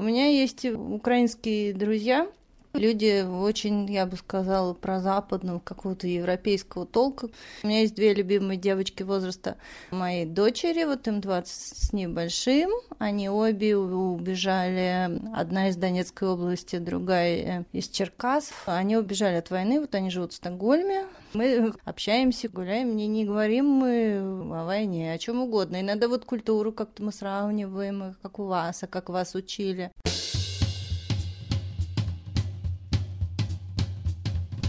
У меня есть украинские друзья, Люди очень, я бы сказала, про западного какого-то европейского толка. У меня есть две любимые девочки возраста моей дочери, вот им 20 с небольшим. Они обе убежали, одна из Донецкой области, другая из Черкас. Они убежали от войны, вот они живут в Стокгольме. Мы общаемся, гуляем, не, не говорим мы о войне, о чем угодно. Иногда вот культуру как-то мы сравниваем, как у вас, а как вас учили.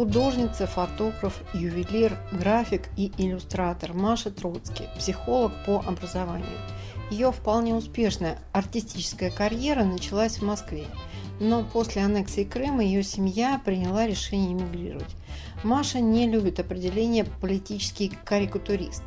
Художница, фотограф, ювелир, график и иллюстратор Маша Троцкий, психолог по образованию. Ее вполне успешная артистическая карьера началась в Москве, но после аннексии Крыма ее семья приняла решение эмигрировать. Маша не любит определение «политический карикатурист»,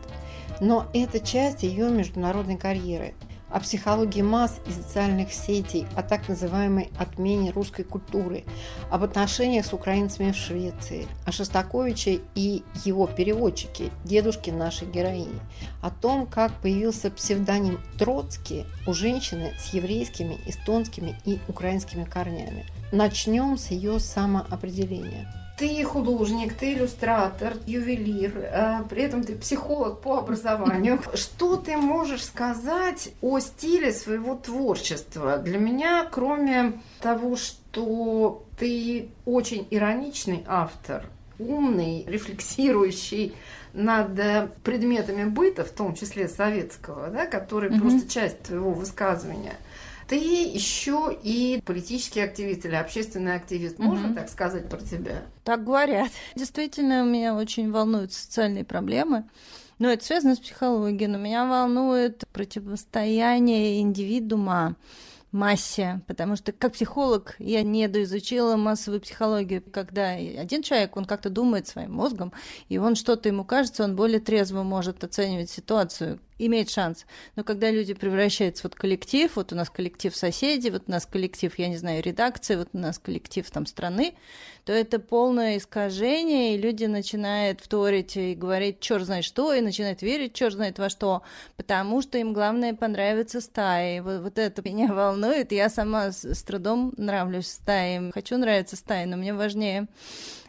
но это часть ее международной карьеры – о психологии масс и социальных сетей, о так называемой отмене русской культуры, об отношениях с украинцами в Швеции, о Шостаковиче и его переводчике, дедушке нашей героини, о том, как появился псевдоним Троцкий у женщины с еврейскими, эстонскими и украинскими корнями. Начнем с ее самоопределения. Ты художник, ты иллюстратор, ювелир, э, при этом ты психолог по образованию. Что ты можешь сказать о стиле своего творчества? Для меня, кроме того, что ты очень ироничный автор, умный, рефлексирующий над предметами быта, в том числе советского, да, который mm-hmm. просто часть твоего высказывания – ты еще и политический активист или общественный активист. Можно угу. так сказать про тебя? Так говорят. Действительно, меня очень волнуют социальные проблемы. Но это связано с психологией, но меня волнует противостояние индивидуума массе, потому что как психолог я не доизучила массовую психологию, когда один человек, он как-то думает своим мозгом, и он что-то ему кажется, он более трезво может оценивать ситуацию, имеет шанс. Но когда люди превращаются вот коллектив, вот у нас коллектив соседей, вот у нас коллектив, я не знаю, редакции, вот у нас коллектив там страны, то это полное искажение, и люди начинают вторить и говорить черт знает что, и начинают верить черт знает во что, потому что им главное понравится стае. Вот, вот это меня волнует. Я сама с, с трудом нравлюсь стае. Хочу нравиться стае, но мне важнее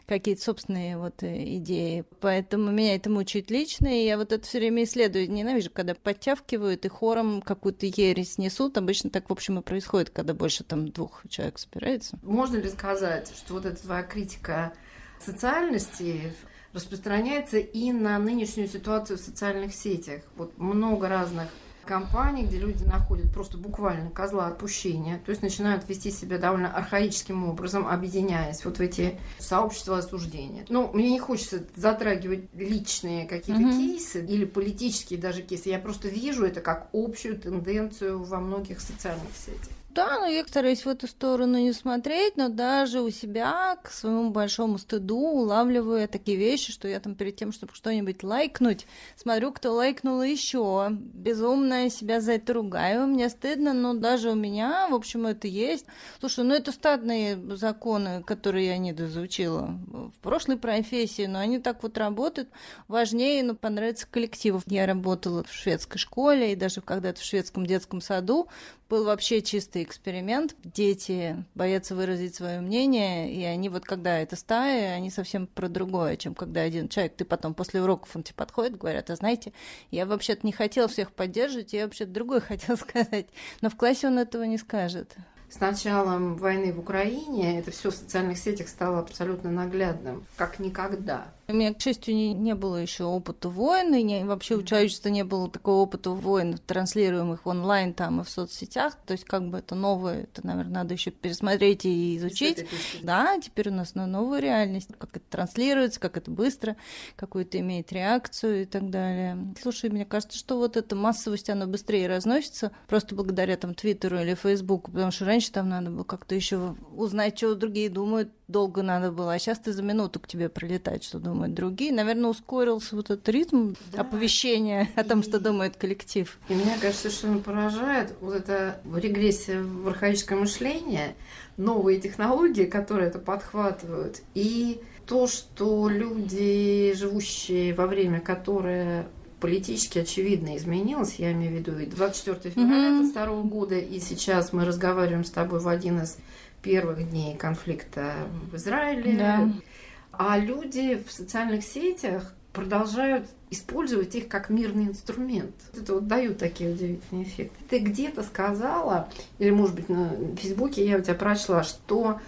какие-то собственные вот э, идеи. Поэтому меня это мучает лично, и я вот это все время исследую. Ненавижу, когда подтягивают и хором какую-то ересь несут. Обычно так, в общем, и происходит, когда больше там двух человек собирается. Можно ли сказать, что вот эта твоя критика социальности распространяется и на нынешнюю ситуацию в социальных сетях? Вот много разных компаний, где люди находят просто буквально козла отпущения, то есть начинают вести себя довольно архаическим образом, объединяясь вот в эти сообщества осуждения. Ну, мне не хочется затрагивать личные какие-то mm-hmm. кейсы или политические даже кейсы. Я просто вижу это как общую тенденцию во многих социальных сетях. Да, но я стараюсь в эту сторону не смотреть, но даже у себя к своему большому стыду улавливаю такие вещи, что я там перед тем, чтобы что-нибудь лайкнуть, смотрю, кто лайкнул еще. Безумно себя за это ругаю, мне стыдно, но даже у меня, в общем, это есть. Слушай, ну это статные законы, которые я не доизучила в прошлой профессии, но они так вот работают. Важнее, ну, понравится коллективу. Я работала в шведской школе, и даже когда-то в шведском детском саду был вообще чистый эксперимент. Дети боятся выразить свое мнение, и они вот когда это стая, они совсем про другое, чем когда один человек, ты потом после уроков он тебе подходит, говорят, а знаете, я вообще-то не хотел всех поддерживать, я вообще-то другое хотел сказать. Но в классе он этого не скажет. С началом войны в Украине это все в социальных сетях стало абсолютно наглядным, как никогда. У меня, к счастью, не, не было еще опыта войны, не, вообще у человечества не было такого опыта войн, транслируемых онлайн там и в соцсетях, то есть как бы это новое, это, наверное, надо еще пересмотреть и изучить. Да, теперь у нас на новую реальность, как это транслируется, как это быстро, какую то имеет реакцию и так далее. Слушай, мне кажется, что вот эта массовость, она быстрее разносится, просто благодаря там Твиттеру или Фейсбуку, потому что раньше там надо было как-то еще узнать, что другие думают, долго надо было, а сейчас ты за минуту к тебе прилетает, что думают другие. Наверное, ускорился вот этот ритм да. оповещения о том, что думает коллектив. И меня, кажется, совершенно поражает вот эта регрессия в архаическое мышление, новые технологии, которые это подхватывают, и то, что люди, живущие во время которое политически очевидно изменилось, я имею в виду и 24 февраля mm-hmm. года, и сейчас мы разговариваем с тобой в один из первых дней конфликта в Израиле. Да. А люди в социальных сетях продолжают использовать их как мирный инструмент. Это вот дают такие удивительные эффекты. Ты где-то сказала, или, может быть, на Фейсбуке я у тебя прочла, что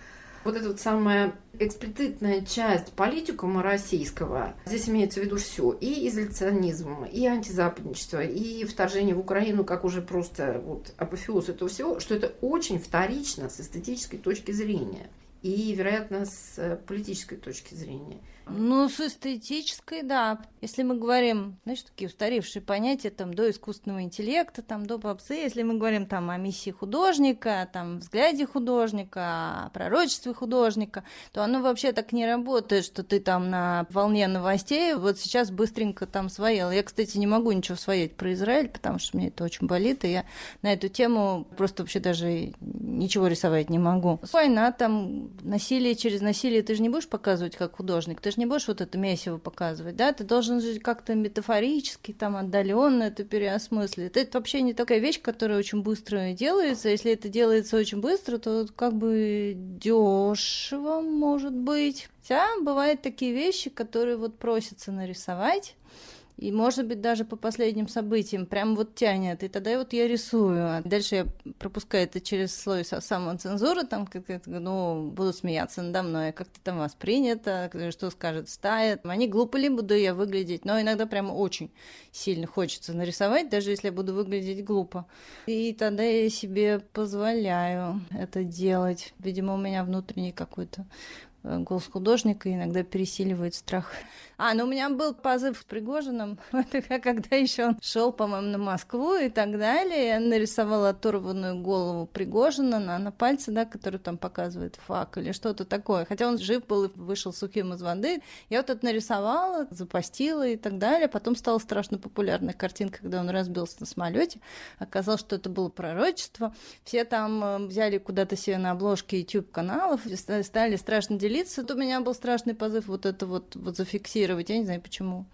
вот эта вот самая эксплицитная часть политикума российского, здесь имеется в виду все, и изоляционизм, и антизападничество, и вторжение в Украину, как уже просто вот апофеоз этого всего, что это очень вторично с эстетической точки зрения и, вероятно, с политической точки зрения. Ну, с эстетической, да. Если мы говорим, знаешь, такие устаревшие понятия там до искусственного интеллекта, там до попсы, если мы говорим там о миссии художника, там взгляде художника, о пророчестве художника, то оно вообще так не работает, что ты там на волне новостей вот сейчас быстренько там своел. Я, кстати, не могу ничего своять про Израиль, потому что мне это очень болит, и я на эту тему просто вообще даже ничего рисовать не могу. Война, там, насилие через насилие, ты же не будешь показывать как художник, ты же не будешь вот это месиво показывать, да, ты должен же как-то метафорически, там, отдаленно это переосмыслить. Это вообще не такая вещь, которая очень быстро делается. Если это делается очень быстро, то как бы дешево может быть. Хотя бывают такие вещи, которые вот просятся нарисовать, и, может быть, даже по последним событиям прям вот тянет. И тогда вот я рисую. А дальше я пропускаю это через слой самоцензуры, там как-то, ну, будут смеяться надо мной, как то там воспринято, что скажет стая. Они глупо ли буду я выглядеть, но иногда прям очень сильно хочется нарисовать, даже если я буду выглядеть глупо. И тогда я себе позволяю это делать. Видимо, у меня внутренний какой-то голос художника иногда пересиливает страх. А, ну у меня был позыв с Пригожиным, когда еще он шел, по-моему, на Москву и так далее. Я нарисовала оторванную голову Пригожина на, на пальце, да, который там показывает фак или что-то такое. Хотя он жив был и вышел сухим из воды. Я вот это нарисовала, запостила и так далее. Потом стала страшно популярная картинка, когда он разбился на самолете. Оказалось, что это было пророчество. Все там э, взяли куда-то себе на обложке YouTube каналов, стали страшно делиться делиться, то у меня был страшный позыв вот это вот, вот зафиксировать. Я не знаю почему.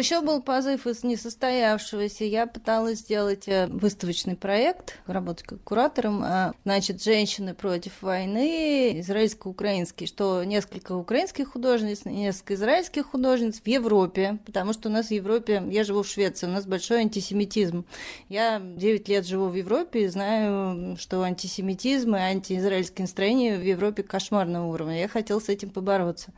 Еще был позыв из несостоявшегося. Я пыталась сделать э, выставочный проект, работать как куратором. А, значит, женщины против войны, израильско-украинский, что несколько украинских художниц, несколько израильских художниц в Европе, потому что у нас в Европе, я живу в Швеции, у нас большой антисемитизм. Я 9 лет живу в Европе и знаю, что антисемитизм и антиизраильские настроения в Европе кошмарного уровня. Я хотела с этим побороться.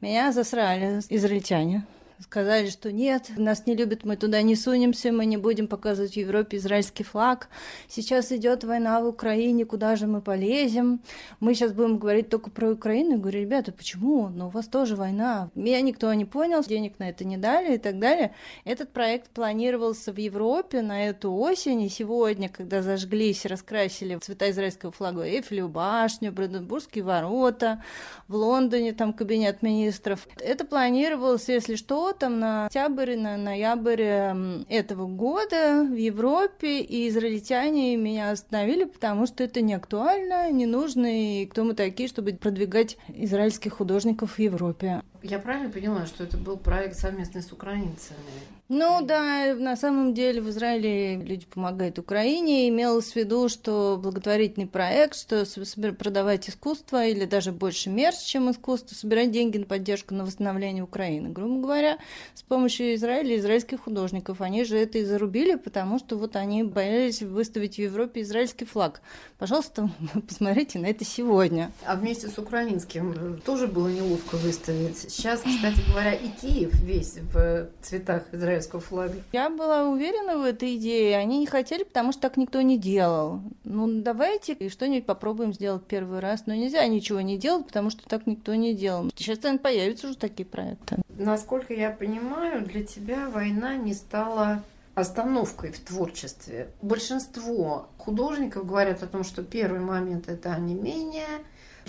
Меня засрали израильтяне сказали, что нет, нас не любят, мы туда не сунемся, мы не будем показывать в Европе израильский флаг. Сейчас идет война в Украине, куда же мы полезем? Мы сейчас будем говорить только про Украину. Я говорю, ребята, почему? Ну, у вас тоже война. Меня никто не понял, денег на это не дали и так далее. Этот проект планировался в Европе на эту осень, и сегодня, когда зажглись, раскрасили цвета израильского флага Эйфелеву башню, Бранденбургские ворота, в Лондоне там кабинет министров. Это планировалось, если что, там на октябрь, на ноябрь эм, этого года в Европе, и израильтяне меня остановили, потому что это не актуально, не нужно, и кто мы такие, чтобы продвигать израильских художников в Европе. Я правильно поняла, что это был проект совместный с украинцами? Ну да, на самом деле в Израиле люди помогают Украине. Имелось в виду, что благотворительный проект, что продавать искусство или даже больше мерч, чем искусство, собирать деньги на поддержку, на восстановление Украины. Грубо говоря, с помощью Израиля, израильских художников. Они же это и зарубили, потому что вот они боялись выставить в Европе израильский флаг. Пожалуйста, посмотрите на это сегодня. А вместе с украинским тоже было неловко выставить. Сейчас, кстати говоря, и Киев весь в цветах израильского флага. Я была уверена в этой идее. Они не хотели, потому что так никто не делал. Ну, давайте что-нибудь попробуем сделать первый раз. Но нельзя ничего не делать, потому что так никто не делал. Сейчас, наверное, появятся уже такие проекты. Насколько я понимаю, для тебя война не стала остановкой в творчестве. Большинство художников говорят о том, что первый момент это онемение,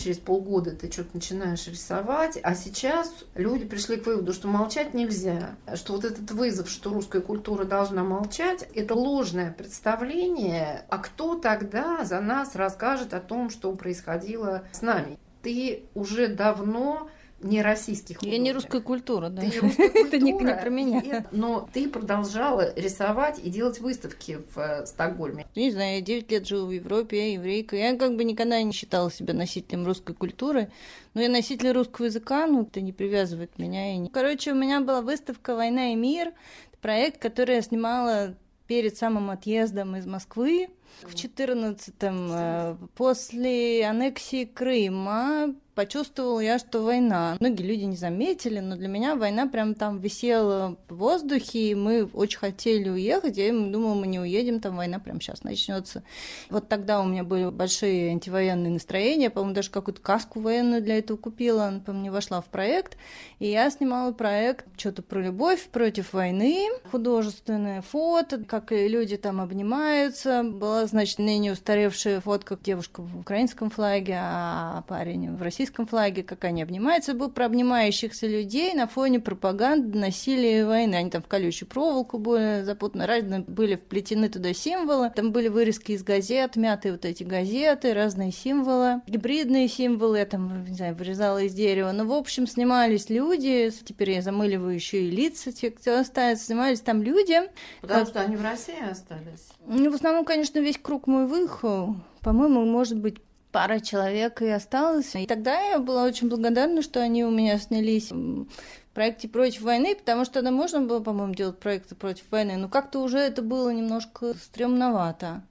через полгода ты что-то начинаешь рисовать, а сейчас люди пришли к выводу, что молчать нельзя, что вот этот вызов, что русская культура должна молчать, это ложное представление, а кто тогда за нас расскажет о том, что происходило с нами? Ты уже давно не российских художников. Я не русская культура, да. Ты не русская культура, Это не, не про меня. но ты продолжала рисовать и делать выставки в э, Стокгольме. Не знаю, я 9 лет живу в Европе, я еврейка. Я как бы никогда не считала себя носителем русской культуры. Но я носитель русского языка, ну, это не привязывает меня. И не... Короче, у меня была выставка «Война и мир», проект, который я снимала перед самым отъездом из Москвы в 14-м, э, после аннексии Крыма, почувствовала я, что война. Многие люди не заметили, но для меня война прям там висела в воздухе, и мы очень хотели уехать. Я думала, мы не уедем, там война прям сейчас начнется. Вот тогда у меня были большие антивоенные настроения, по-моему, даже какую-то каску военную для этого купила, она, по-моему, не вошла в проект. И я снимала проект что-то про любовь против войны, художественное фото, как люди там обнимаются. Была, значит, ныне устаревшая фотка девушка в украинском флаге, а парень в российском российском флаге, как они обнимаются, был про обнимающихся людей на фоне пропаганды, насилия и войны. Они там в колючую проволоку были запутаны, разные были вплетены туда символы. Там были вырезки из газет, мятые вот эти газеты, разные символы, гибридные символы, я там, не знаю, вырезала из дерева. Но, ну, в общем, снимались люди, теперь я замыливаю еще и лица, те, кто остается, снимались там люди. Потому что они в России остались? Ну, в основном, конечно, весь круг мой выехал. По-моему, может быть, пара человек и осталось. И тогда я была очень благодарна, что они у меня снялись в проекте «Против войны», потому что тогда можно было, по-моему, делать проекты «Против войны», но как-то уже это было немножко стрёмновато.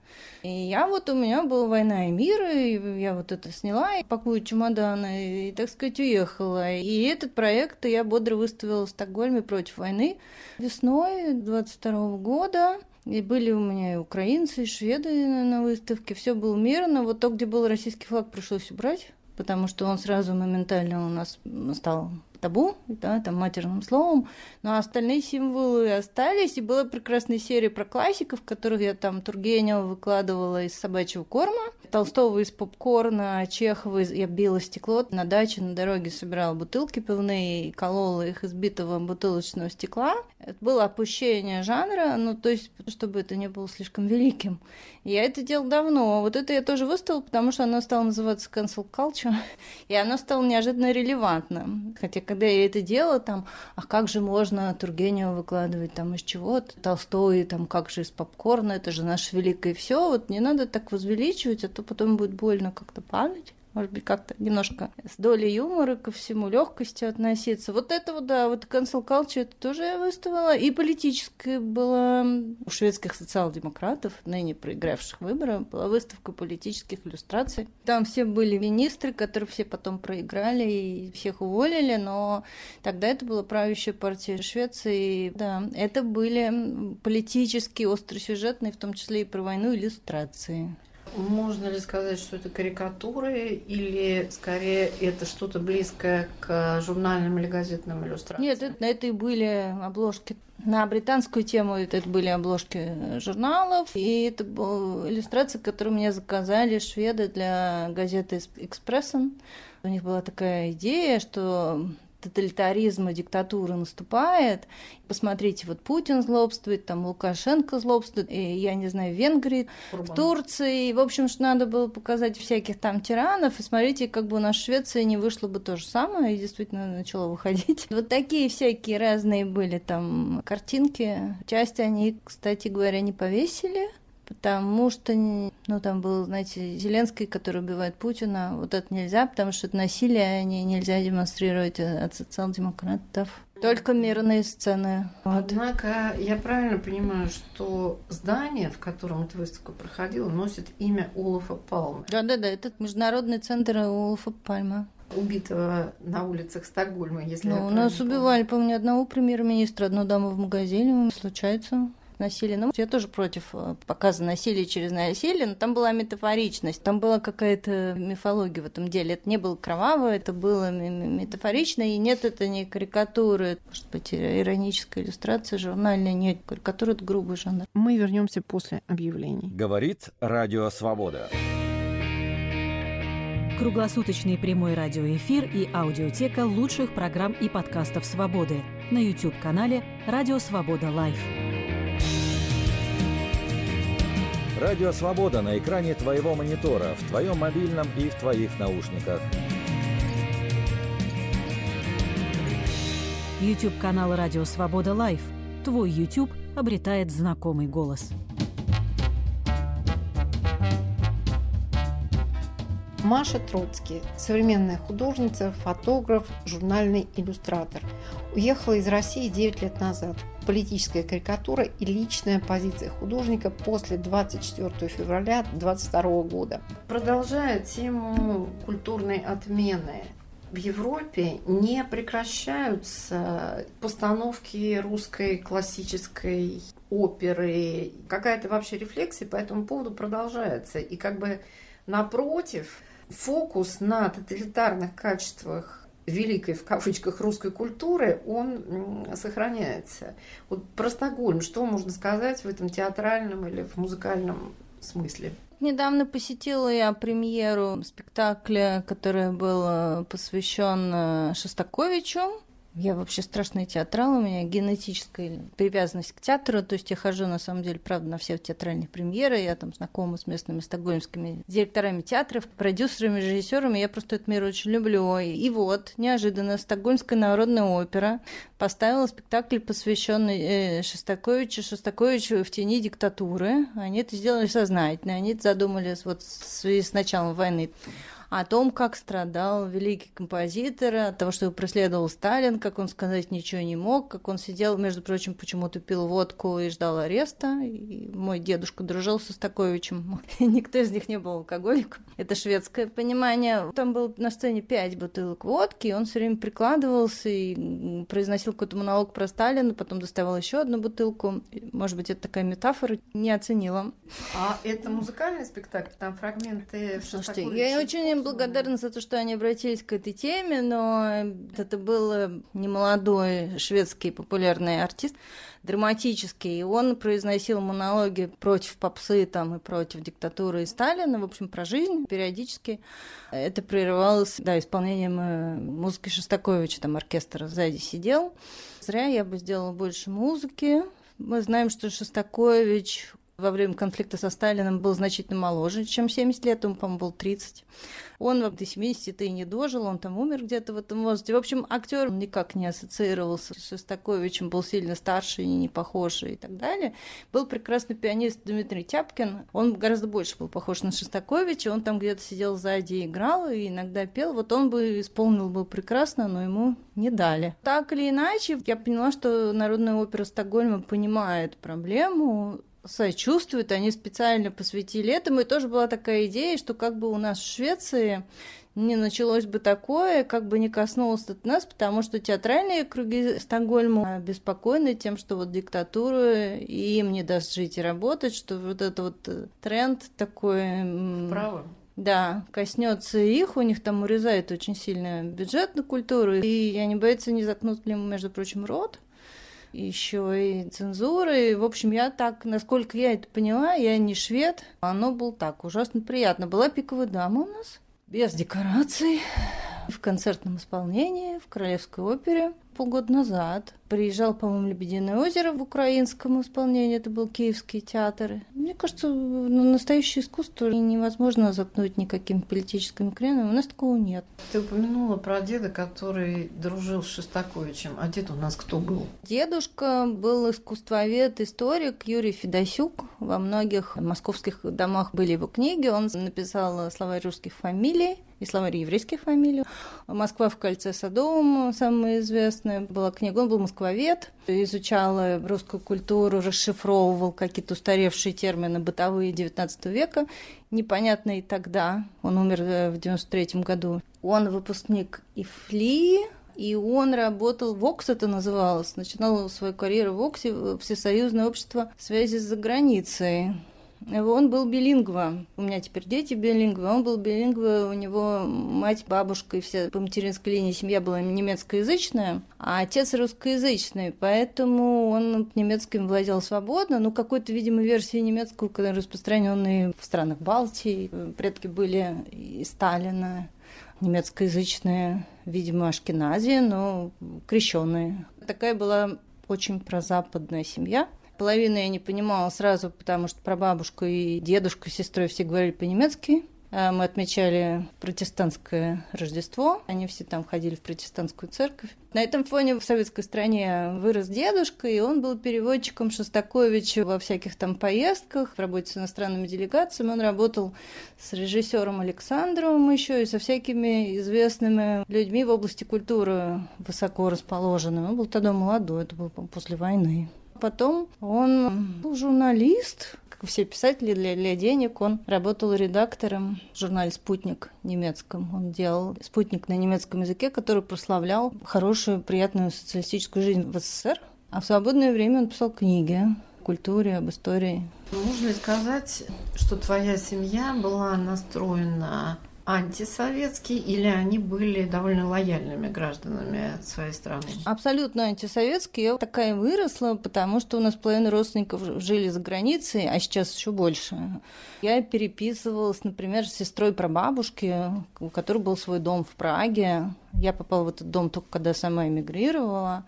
И я вот, у меня была «Война и мир», и я вот это сняла, и пакую чемоданы, и, так сказать, уехала. И этот проект я бодро выставила в Стокгольме «Против войны» весной 22 года. И были у меня и украинцы, и шведы на выставке. Все было мирно. Вот то, где был российский флаг, пришлось убрать, потому что он сразу моментально у нас стал табу, да, там матерным словом, но остальные символы остались, и была прекрасная серия про классиков, которых я там Тургенева выкладывала из собачьего корма, Толстого из попкорна, Чехова я била стекло на даче, на дороге собирала бутылки пивные и колола их из битого бутылочного стекла. Это было опущение жанра, ну, то есть, чтобы это не было слишком великим. Я это делал давно. Вот это я тоже выставила, потому что оно стало называться cancel culture, и оно стало неожиданно релевантным. Хотя когда я это делала, там, а как же можно Тургенева выкладывать? Там из чего-то, Толстой, там, как же из попкорна, это же наше великое все. Вот не надо так возвеличивать, а то потом будет больно как-то падать может быть, как-то немножко с долей юмора ко всему, легкости относиться. Вот это вот, да, вот cancel culture это тоже я выставила. И политическая была у шведских социал-демократов, ныне проигравших выборы, была выставка политических иллюстраций. Там все были министры, которые все потом проиграли и всех уволили, но тогда это была правящая партия Швеции. Да, это были политические, остросюжетные, в том числе и про войну, иллюстрации. Можно ли сказать, что это карикатуры или скорее это что-то близкое к журнальным или газетным иллюстрациям? Нет, это, это и были обложки на британскую тему это были обложки журналов, и это была иллюстрация, которую мне заказали шведы для газеты «Экспрессен». У них была такая идея, что тоталитаризма, диктатуры наступает. Посмотрите, вот Путин злобствует, там Лукашенко злобствует, и, я не знаю, в Венгрии, Курбан. в Турции. И, в общем, что надо было показать всяких там тиранов. И смотрите, как бы у нас в Швеции не вышло бы то же самое, и действительно начало выходить. Вот такие всякие разные были там картинки. Часть они, кстати говоря, не повесили, потому что, ну, там был, знаете, Зеленский, который убивает Путина, вот это нельзя, потому что это насилие, не, нельзя демонстрировать от социал-демократов. Только мирные сцены. Вот. Однако я правильно понимаю, что здание, в котором эта выставка проходила, носит имя Улафа Палмы. Да-да-да, это международный центр Улафа Пальма убитого на улицах Стокгольма, если ну, я нас убивали, помню, одного премьер-министра, одну даму в магазине, случается насилия. Ну, я тоже против э, показа насилия через насилие, но там была метафоричность, там была какая-то мифология в этом деле. Это не было кроваво, это было метафорично, и нет, это не карикатуры, может быть, ироническая иллюстрация журнальная, нет, карикатура – это грубый жанр. Мы вернемся после объявлений. Говорит Радио Свобода. Круглосуточный прямой радиоэфир и аудиотека лучших программ и подкастов «Свободы» на YouTube-канале «Радио Свобода Live». Радио Свобода на экране твоего монитора, в твоем мобильном и в твоих наушниках. YouTube канал Радио Свобода Live. Твой YouTube обретает знакомый голос. Маша Троцкий, современная художница, фотограф, журнальный иллюстратор. Уехала из России 9 лет назад политическая карикатура и личная позиция художника после 24 февраля 22 года. Продолжая тему культурной отмены, в Европе не прекращаются постановки русской классической оперы. Какая-то вообще рефлексия по этому поводу продолжается. И как бы напротив, фокус на тоталитарных качествах великой, в кавычках, русской культуры, он сохраняется. Вот про Стокгольм, что можно сказать в этом театральном или в музыкальном смысле? Недавно посетила я премьеру спектакля, который был посвящен Шостаковичу. Я вообще страшный театрал, у меня генетическая привязанность к театру, то есть я хожу, на самом деле, правда, на все театральные премьеры, я там знакома с местными стокгольмскими директорами театров, продюсерами, режиссерами, я просто этот мир очень люблю. И вот, неожиданно, Стокгольмская народная опера поставила спектакль, посвященный э, Шостаковичу, Шостаковичу в тени диктатуры. Они это сделали сознательно, они это задумали вот связи с началом войны о том, как страдал великий композитор, от того, что его преследовал Сталин, как он сказать ничего не мог, как он сидел, между прочим, почему-то пил водку и ждал ареста. И мой дедушка дружил со Стаковичем. Никто из них не был алкоголиком. Это шведское понимание. Там было на сцене пять бутылок водки, и он все время прикладывался и произносил какой-то монолог про Сталина, потом доставал еще одну бутылку. Может быть, это такая метафора, не оценила. А это музыкальный спектакль? Там фрагменты Слушайте, я очень им благодарна за то, что они обратились к этой теме, но это был немолодой шведский популярный артист, драматический, и он произносил монологи против попсы там, и против диктатуры и Сталина, в общем, про жизнь периодически. Это прерывалось да, исполнением э, музыки Шостаковича, там оркестр сзади сидел. Зря я бы сделала больше музыки. Мы знаем, что Шостакович во время конфликта со Сталиным был значительно моложе, чем 70 лет, он, по-моему, был 30. Он до 70 и не дожил, он там умер где-то в этом возрасте. В общем, актер никак не ассоциировался с Шостаковичем, был сильно старше и не похож и так далее. Был прекрасный пианист Дмитрий Тяпкин, он гораздо больше был похож на Шостаковича, он там где-то сидел сзади и играл, и иногда пел. Вот он бы исполнил бы прекрасно, но ему не дали. Так или иначе, я поняла, что Народная опера Стокгольма понимает проблему, сочувствуют, они специально посвятили этому. И тоже была такая идея, что как бы у нас в Швеции не началось бы такое, как бы не коснулось это нас, потому что театральные круги Стокгольма обеспокоены тем, что вот диктатура им не даст жить и работать, что вот этот вот э, тренд такой... Вправо. Да, коснется их, у них там урезает очень сильно бюджет на культуру, и они боятся, не заткнут ли между прочим, рот еще и цензуры. В общем, я так, насколько я это поняла, я не швед, оно было так ужасно приятно. Была пиковая дама у нас, без декораций, в концертном исполнении в Королевской опере полгода назад. Приезжал, по-моему, «Лебединое озеро» в украинском исполнении, это был Киевский театр. Мне кажется, настоящее искусство невозможно заткнуть никаким политическим креном, у нас такого нет. Ты упомянула про деда, который дружил с Шостаковичем. А дед у нас кто был? Дедушка был искусствовед, историк Юрий Федосюк. Во многих московских домах были его книги. Он написал словарь русских фамилий и словарь еврейских фамилий. «Москва в кольце Садовом» самая известная была книга. Он был москвовед, изучал русскую культуру, расшифровывал какие-то устаревшие термины бытовые XIX века, непонятные тогда. Он умер э, в 93 году. Он выпускник ИФЛИ, и он работал, ВОКС это называлось, начинал свою карьеру в ВОКСе, Всесоюзное общество связи с заграницей. Он был билингва. У меня теперь дети билингвы. Он был билингва, у него мать, бабушка и вся по материнской линии семья была немецкоязычная, а отец русскоязычный, поэтому он немецким владел свободно, но какой-то, видимо, версии немецкого, когда распространенные в странах Балтии, предки были и Сталина, немецкоязычные, видимо, ашкеназия, но крещенные. Такая была очень прозападная семья. Половину я не понимала сразу, потому что про бабушку и дедушку с сестрой все говорили по-немецки. А мы отмечали протестантское Рождество. Они все там ходили в протестантскую церковь. На этом фоне в советской стране вырос дедушка, и он был переводчиком Шостаковича во всяких там поездках, в работе с иностранными делегациями. Он работал с режиссером Александровым еще и со всякими известными людьми в области культуры высоко расположенными. Он был тогда молодой, это было после войны. Потом он был журналист, как все писатели для, для денег. Он работал редактором в журнале «Спутник» немецком. Он делал «Спутник» на немецком языке, который прославлял хорошую, приятную социалистическую жизнь в СССР. А в свободное время он писал книги о культуре, об истории. Можно ли сказать, что твоя семья была настроена антисоветские или они были довольно лояльными гражданами своей страны? Абсолютно антисоветские. Я такая выросла, потому что у нас половина родственников жили за границей, а сейчас еще больше. Я переписывалась, например, с сестрой прабабушки, у которой был свой дом в Праге. Я попала в этот дом только когда сама эмигрировала.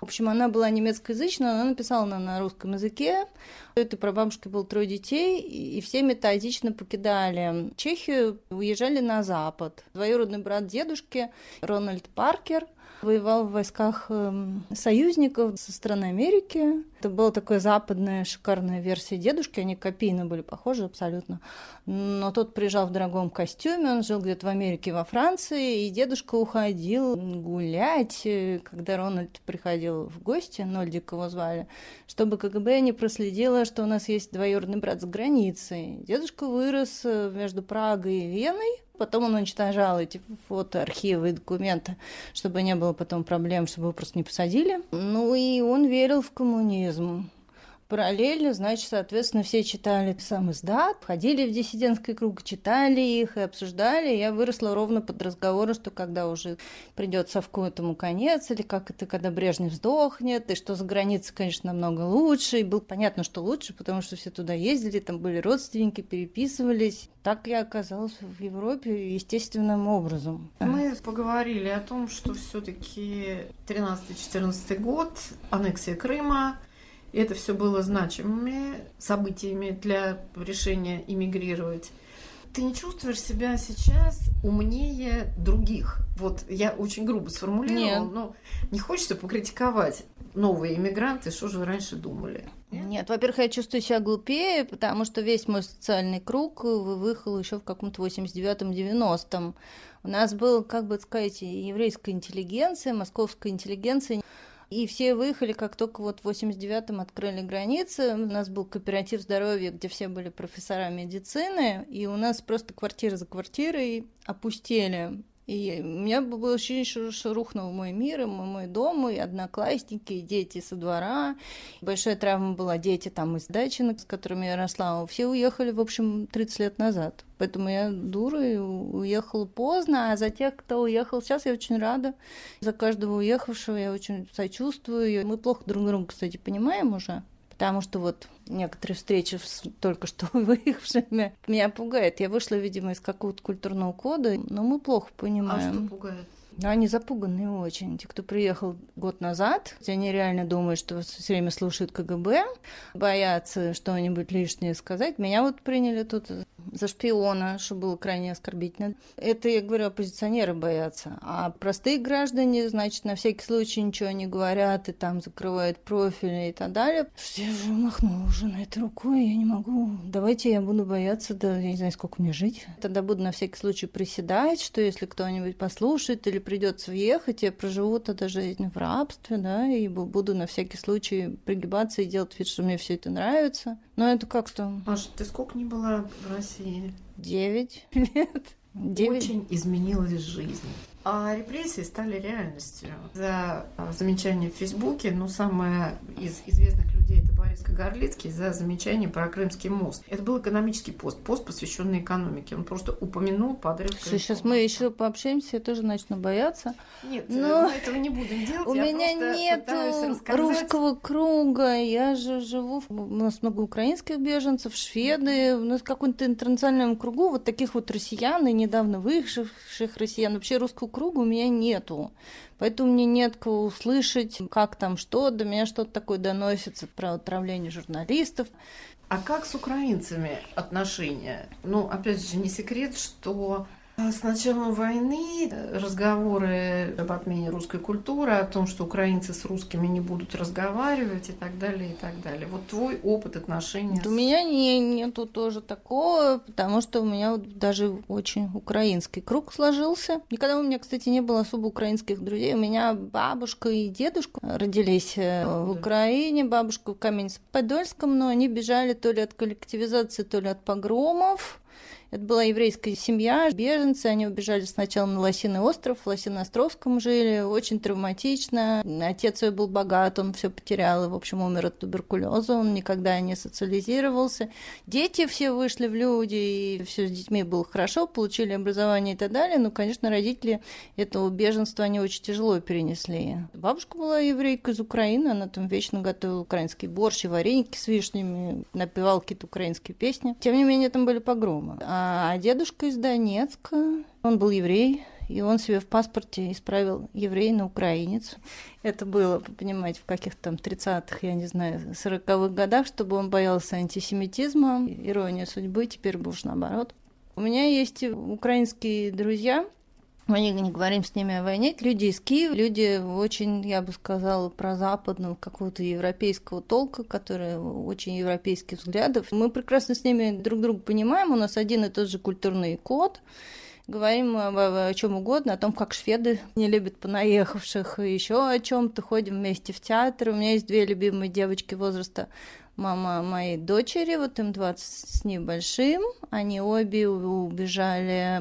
В общем, она была немецкоязычная, она написала на, на русском языке. У этой прабабушки было трое детей, и все методично покидали Чехию, уезжали на Запад. Двоюродный брат дедушки Рональд Паркер воевал в войсках эм, союзников со стороны Америки. Это была такая западная шикарная версия дедушки, они копийно были похожи абсолютно. Но тот приезжал в дорогом костюме, он жил где-то в Америке, во Франции, и дедушка уходил гулять, когда Рональд приходил в гости, Нольдик его звали, чтобы КГБ не проследило, что у нас есть двоюродный брат за границей. Дедушка вырос э, между Прагой и Веной, Потом он уничтожал эти фото, архивы, документы, чтобы не было потом проблем, чтобы его просто не посадили. Ну и он верил в коммунизм. Параллельно, значит, соответственно, все читали сам издат, ходили в диссидентский круг, читали их и обсуждали. Я выросла ровно под разговоры, что когда уже придет совку этому конец, или как это, когда Брежнев сдохнет, и что за границей, конечно, намного лучше. И было понятно, что лучше, потому что все туда ездили, там были родственники, переписывались. Так я оказалась в Европе естественным образом. Мы поговорили о том, что все-таки 13-14 год, аннексия Крыма, это все было значимыми событиями для решения иммигрировать. Ты не чувствуешь себя сейчас умнее других? Вот я очень грубо сформулировала, Нет. но не хочется покритиковать новые иммигранты, что же вы раньше думали? Нет, Нет во-первых, я чувствую себя глупее, потому что весь мой социальный круг выехал еще в каком-то 89-м, 90-м. У нас был, как бы сказать, еврейская интеллигенция, московская интеллигенция. И все выехали, как только вот в 89-м открыли границы. У нас был кооператив здоровья, где все были профессора медицины, и у нас просто квартира за квартирой опустели. И у меня было ощущение, что рухнул мой мир, и мой дом, и одноклассники, и дети со двора. Большая травма была дети там из дачи, с которыми я росла. Все уехали, в общем, 30 лет назад. Поэтому я дура и уехала поздно, а за тех, кто уехал сейчас, я очень рада. За каждого уехавшего я очень сочувствую. Мы плохо друг друга, кстати, понимаем уже потому что вот некоторые встречи с только что выехавшими меня пугает. Я вышла, видимо, из какого-то культурного кода, но мы плохо понимаем. А что пугает? Они запуганные очень. Те, кто приехал год назад, они реально думают, что все время слушают КГБ, боятся что-нибудь лишнее сказать. Меня вот приняли тут за шпиона, что было крайне оскорбительно. Это, я говорю, оппозиционеры боятся. А простые граждане, значит, на всякий случай ничего не говорят и там закрывают профили и так далее. Я уже махнула уже на это рукой, я не могу. Давайте я буду бояться, да я не знаю, сколько мне жить. Тогда буду на всякий случай приседать, что если кто-нибудь послушает или придется въехать, я проживу тогда жизнь в рабстве, да, и буду на всякий случай пригибаться и делать вид, что мне все это нравится. Но это как-то... Маша, ты сколько не была в России? Девять лет. Девять. Очень изменилась жизнь. А репрессии стали реальностью. За а, замечание в Фейсбуке, ну, самое из известных людей Кагарлицкий за замечание про Крымский мост. Это был экономический пост, пост, посвященный экономике. Он просто упомянул подрыв Крымского Сейчас мы еще пообщаемся, я тоже начну бояться. Нет, но мы этого не будем делать. У меня нет русского круга, я же живу, у нас много украинских беженцев, шведы, у нас какой-то интернациональном кругу вот таких вот россиян и недавно выехавших россиян. Вообще русского круга у меня нету. Поэтому мне нет кого услышать, как там что, до меня что-то такое доносится про отравление журналистов. А как с украинцами отношения? Ну, опять же, не секрет, что с началом войны разговоры об отмене русской культуры, о том, что украинцы с русскими не будут разговаривать и так далее, и так далее. Вот твой опыт отношений. У меня не, нету тоже такого, потому что у меня вот даже очень украинский круг сложился. Никогда у меня, кстати, не было особо украинских друзей. У меня бабушка и дедушка родились э, в Украине, бабушка в Каменец-Подольском, но они бежали то ли от коллективизации, то ли от погромов. Это была еврейская семья, беженцы, они убежали сначала на Лосиный остров, в Лосиноостровском жили, очень травматично. Отец свой был богат, он все потерял, и, в общем, умер от туберкулеза, он никогда не социализировался. Дети все вышли в люди, и все с детьми было хорошо, получили образование и так далее, но, конечно, родители этого беженства, они очень тяжело перенесли. Бабушка была еврейка из Украины, она там вечно готовила украинский борщ и вареники с вишнями, напевала какие-то украинские песни. Тем не менее, там были погромы. А дедушка из Донецка, он был еврей, и он себе в паспорте исправил еврей на украинец. Это было, понимаете, в каких-то там 30-х, я не знаю, 40-х годах, чтобы он боялся антисемитизма, ирония судьбы, теперь бы уж наоборот. У меня есть украинские друзья, мы не говорим с ними о войне. Люди из Киева, люди очень, я бы сказала, про западного какого-то европейского толка, которые очень европейских взглядов. Мы прекрасно с ними друг друга понимаем, у нас один и тот же культурный код говорим о, о чем угодно, о том, как шведы не любят понаехавших, еще о чем-то, ходим вместе в театр. У меня есть две любимые девочки возраста мама моей дочери, вот им 20 с небольшим, они обе убежали,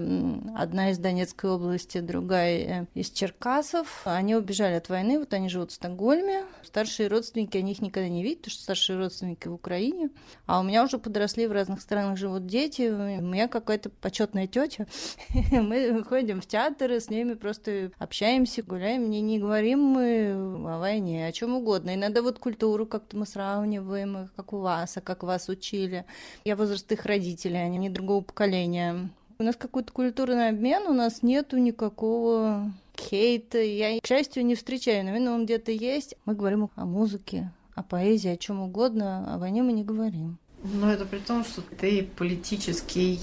одна из Донецкой области, другая э, из Черкасов. Они убежали от войны, вот они живут в Стокгольме. Старшие родственники, они их никогда не видят, потому что старшие родственники в Украине. А у меня уже подросли в разных странах живут дети. У меня какая-то почетная тетя. Мы ходим в театры, с ними просто общаемся, гуляем, не, не говорим мы о войне, о чем угодно. Иногда вот культуру как-то мы сравниваем, как у вас, а как вас учили. Я возраст их родителей, они не другого поколения. У нас какой-то культурный обмен, у нас нету никакого хейта. Я, к счастью, не встречаю, наверное, он где-то есть. Мы говорим о музыке, о поэзии, о чем угодно, о войне мы не говорим. Но это при том, что ты политический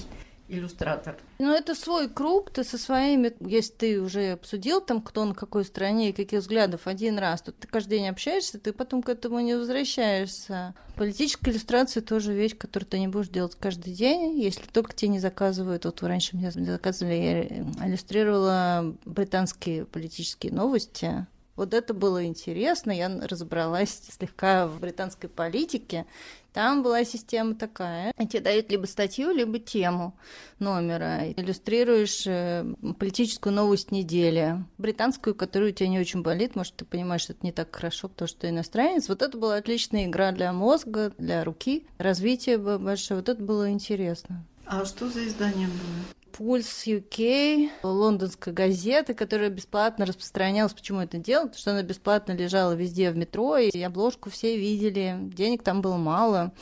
иллюстратор. Ну, это свой круг, ты со своими, если ты уже обсудил там, кто на какой стороне и каких взглядов один раз, то ты каждый день общаешься, ты потом к этому не возвращаешься. Политическая иллюстрация тоже вещь, которую ты не будешь делать каждый день, если только тебе не заказывают. Вот раньше мне заказывали, я иллюстрировала британские политические новости, вот это было интересно, я разобралась слегка в британской политике. Там была система такая. Тебе дают либо статью, либо тему номера. Иллюстрируешь э, политическую новость недели. Британскую, которую у тебя не очень болит. Может, ты понимаешь, что это не так хорошо, потому что ты иностранец. Вот это была отличная игра для мозга, для руки. Развитие большое. Вот это было интересно. А что за издание было? Пульс UK, лондонская газета, которая бесплатно распространялась. Почему это делала? Потому что она бесплатно лежала везде в метро, и обложку все видели. Денег там было мало,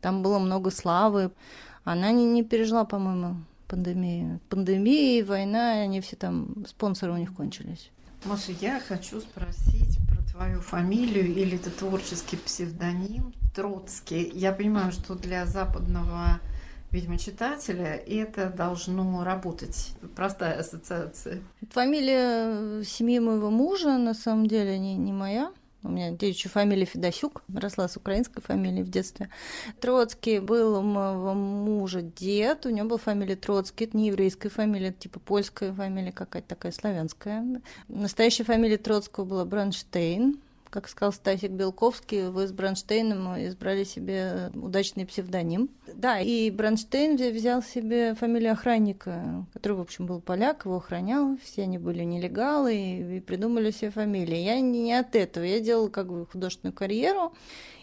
там было много славы. Она не, не пережила, по-моему, пандемию. Пандемия, война, они все там, спонсоры у них кончились. Маша, я хочу спросить про твою фамилию или это творческий псевдоним Троцкий. Я понимаю, что для западного видимо, читателя, и это должно работать. Простая ассоциация. Фамилия семьи моего мужа, на самом деле, не, не моя. У меня девичья фамилия Федосюк, росла с украинской фамилией в детстве. Троцкий был у моего мужа дед, у него была фамилия Троцкий, это не еврейская фамилия, это типа польская фамилия какая-то такая славянская. Настоящая фамилия Троцкого была Бранштейн, как сказал Стасик Белковский, вы с Бронштейном избрали себе удачный псевдоним. Да, и Бронштейн взял себе фамилию охранника, который, в общем, был поляк, его охранял, все они были нелегалы и придумали себе фамилии. Я не от этого, я делала как бы художественную карьеру,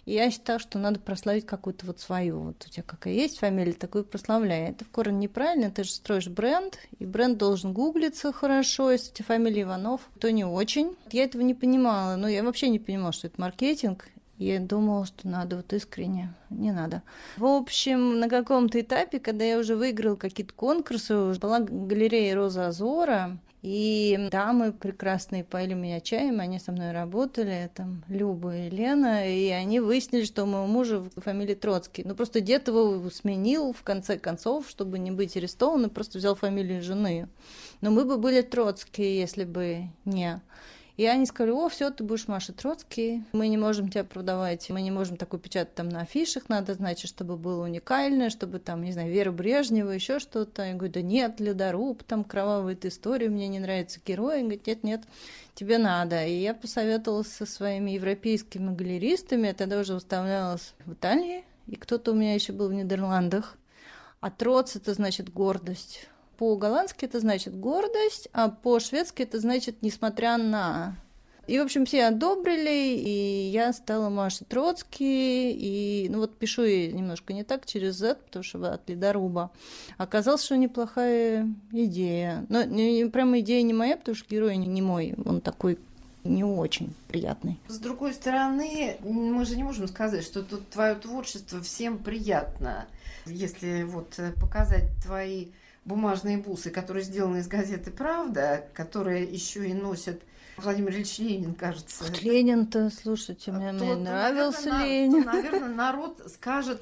и я считаю, что надо прославить какую-то вот свою. Вот у тебя какая есть фамилия, такую прославляй. Это в корне неправильно, ты же строишь бренд, и бренд должен гуглиться хорошо, если у тебя фамилия Иванов, то не очень. Я этого не понимала, но я вообще не понимала, что это маркетинг, я думала, что надо вот искренне. Не надо. В общем, на каком-то этапе, когда я уже выиграл какие-то конкурсы, была галерея Роза Азора, и дамы прекрасные поили меня чаем, они со мной работали, там Люба и Лена, и они выяснили, что у моего мужа фамилия Троцкий. Ну, просто дед его сменил в конце концов, чтобы не быть арестованным, просто взял фамилию жены. Но мы бы были Троцкие, если бы не. И они сказали, о, все, ты будешь Маша Троцкий, мы не можем тебя продавать, мы не можем такой печатать там на афишах, надо, значит, чтобы было уникальное, чтобы там, не знаю, Вера Брежнева, еще что-то. Я говорю, да нет, Ледоруб, там кровавая история, мне не нравится герой. Он говорит, нет, нет, тебе надо. И я посоветовалась со своими европейскими галеристами, я тогда уже выставлялась в Италии, и кто-то у меня еще был в Нидерландах. А троц это значит гордость. По-голландски это значит гордость, а по-шведски это значит несмотря на. И, в общем, все одобрили, и я стала Маша Троцкий, и, ну вот пишу я немножко не так, через Z, потому что от ледоруба. Оказалось, что неплохая идея. Но не, прямо идея не моя, потому что герой не, мой, он такой не очень приятный. С другой стороны, мы же не можем сказать, что тут твое творчество всем приятно. Если вот показать твои бумажные бусы, которые сделаны из газеты «Правда», которые еще и носят Владимир Ильич Ленин, кажется. Вот Ленин-то, слушайте, мне, то, мне нравился то, наверное, Ленин. То, наверное, народ скажет,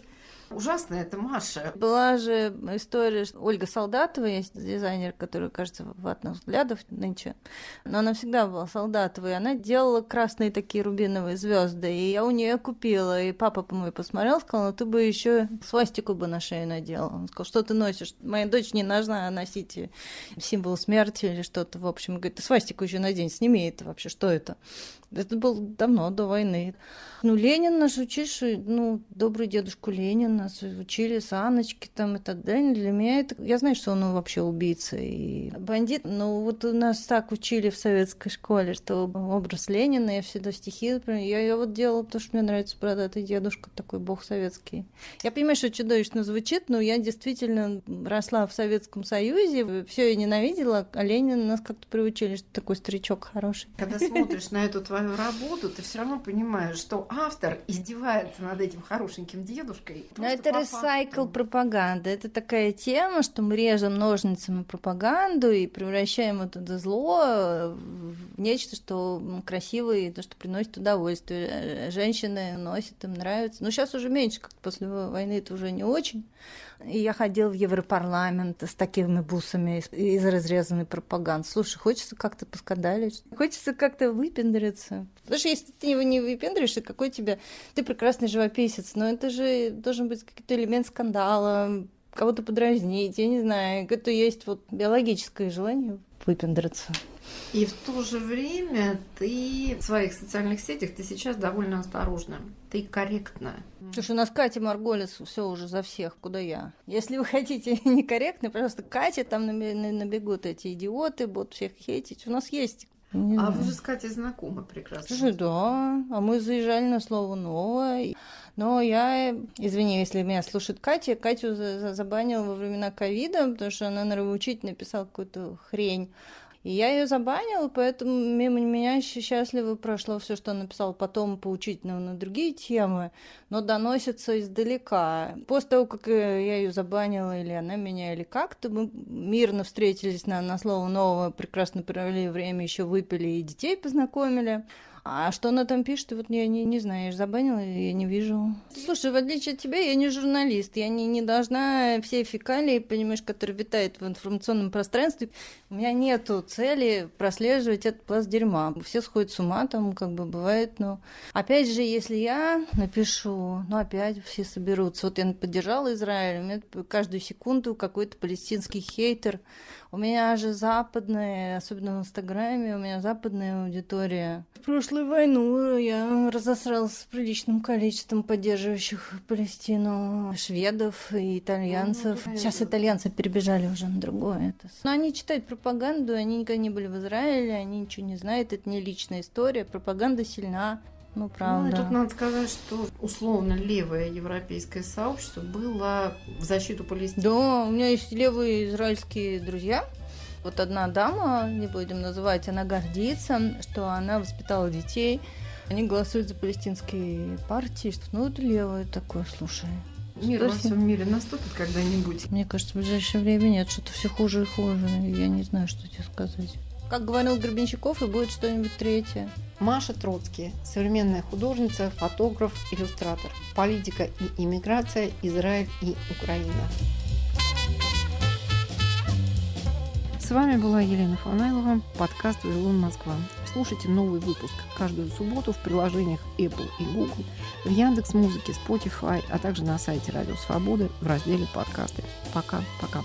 Ужасно это Маша. Была же история, что Ольга Солдатова есть дизайнер, который, кажется, ватных взглядов нынче, но она всегда была Солдатовой. Она делала красные такие рубиновые звезды, и я у нее купила. И папа по моему посмотрел, сказал, ну ты бы еще свастику бы на шею надела. Он сказал, что ты носишь? Моя дочь не должна носить символ смерти или что-то. В общем, говорит, ты свастику еще надень, сними это вообще, что это? Это было давно, до войны. Ну, Ленин наш учишь, ну, добрый дедушку Ленин нас учили, Саночки там и так. Для меня это... Я знаю, что он вообще убийца и бандит, но вот нас так учили в советской школе, что образ Ленина, я всегда стихи, я, я вот делала, потому что мне нравится бородатый дедушка, такой бог советский. Я понимаю, что чудовищно звучит, но я действительно росла в Советском Союзе, все я ненавидела, а Ленин нас как-то приучили, что такой старичок хороший. Когда смотришь на эту твою свою работу, ты все равно понимаешь, что автор издевается над этим хорошеньким дедушкой. Но это ресайкл пропаганда. Это такая тема, что мы режем ножницами пропаганду и превращаем это зло в нечто, что красивое, то, что приносит удовольствие. Женщины носят, им нравится. Но сейчас уже меньше, как после войны это уже не очень. И я ходила в Европарламент с такими бусами из, из разрезанной пропаганды. Слушай, хочется как-то поскандалить, хочется как-то выпендриться. Потому что если ты его не выпендришься, какой тебе... Ты прекрасный живописец, но это же должен быть какой-то элемент скандала, кого-то подразнить, я не знаю. Это есть вот биологическое желание выпендриться. И в то же время ты в своих социальных сетях ты сейчас довольно осторожна. Ты корректна. Слушай, у нас Катя Марголес все уже за всех, куда я. Если вы хотите некорректно, пожалуйста, Катя, там набегут эти идиоты, будут всех хейтить. У нас есть Не а знаю. вы же с Катей знакомы прекрасно. Слушай, да. А мы заезжали на слово «новое». Но я, извини, если меня слушает Катя, Катю забанил во времена ковида, потому что она нравоучительно написала какую-то хрень и я ее забанила, поэтому мимо меня счастливо прошло все, что написал потом поучительно на другие темы, но доносится издалека. После того, как э, я ее забанила, или она меня, или как-то, мы мирно встретились на, на слово нового, прекрасно провели время, еще выпили и детей познакомили. А что она там пишет, вот я не, не знаю, я же забанила, я не вижу. Слушай, в отличие от тебя, я не журналист, я не, не должна все фекалии, понимаешь, которые витают в информационном пространстве, у меня нету цели прослеживать этот пласт дерьма. Все сходят с ума, там как бы бывает, но... Опять же, если я напишу, ну опять все соберутся. Вот я поддержала Израиль, у меня каждую секунду какой-то палестинский хейтер у меня же западная, особенно в Инстаграме, у меня западная аудитория. В прошлую войну я разосрался с приличным количеством поддерживающих Палестину шведов и итальянцев. Сейчас итальянцы перебежали уже на другое. Это... Но они читают пропаганду, они никогда не были в Израиле, они ничего не знают, это не личная история, пропаганда сильна. Ну, правда. Ну, тут надо сказать, что условно левое европейское сообщество было в защиту Палестины. Да, у меня есть левые израильские друзья. Вот одна дама, не будем называть, она гордится, что она воспитала детей. Они голосуют за палестинские партии, что ну это левое такое, слушай. Мир во всем мире наступит когда-нибудь. Мне кажется, в ближайшее время нет, что-то все хуже и хуже. Я не знаю, что тебе сказать. Как говорил Гребенщиков, и будет что-нибудь третье. Маша Троцкий, современная художница, фотограф, иллюстратор. Политика и иммиграция, Израиль и Украина. С вами была Елена Фанайлова, подкаст «Вавилон Москва». Слушайте новый выпуск каждую субботу в приложениях Apple и Google, в Яндекс Музыке, Spotify, а также на сайте Радио Свободы в разделе «Подкасты». Пока-пока.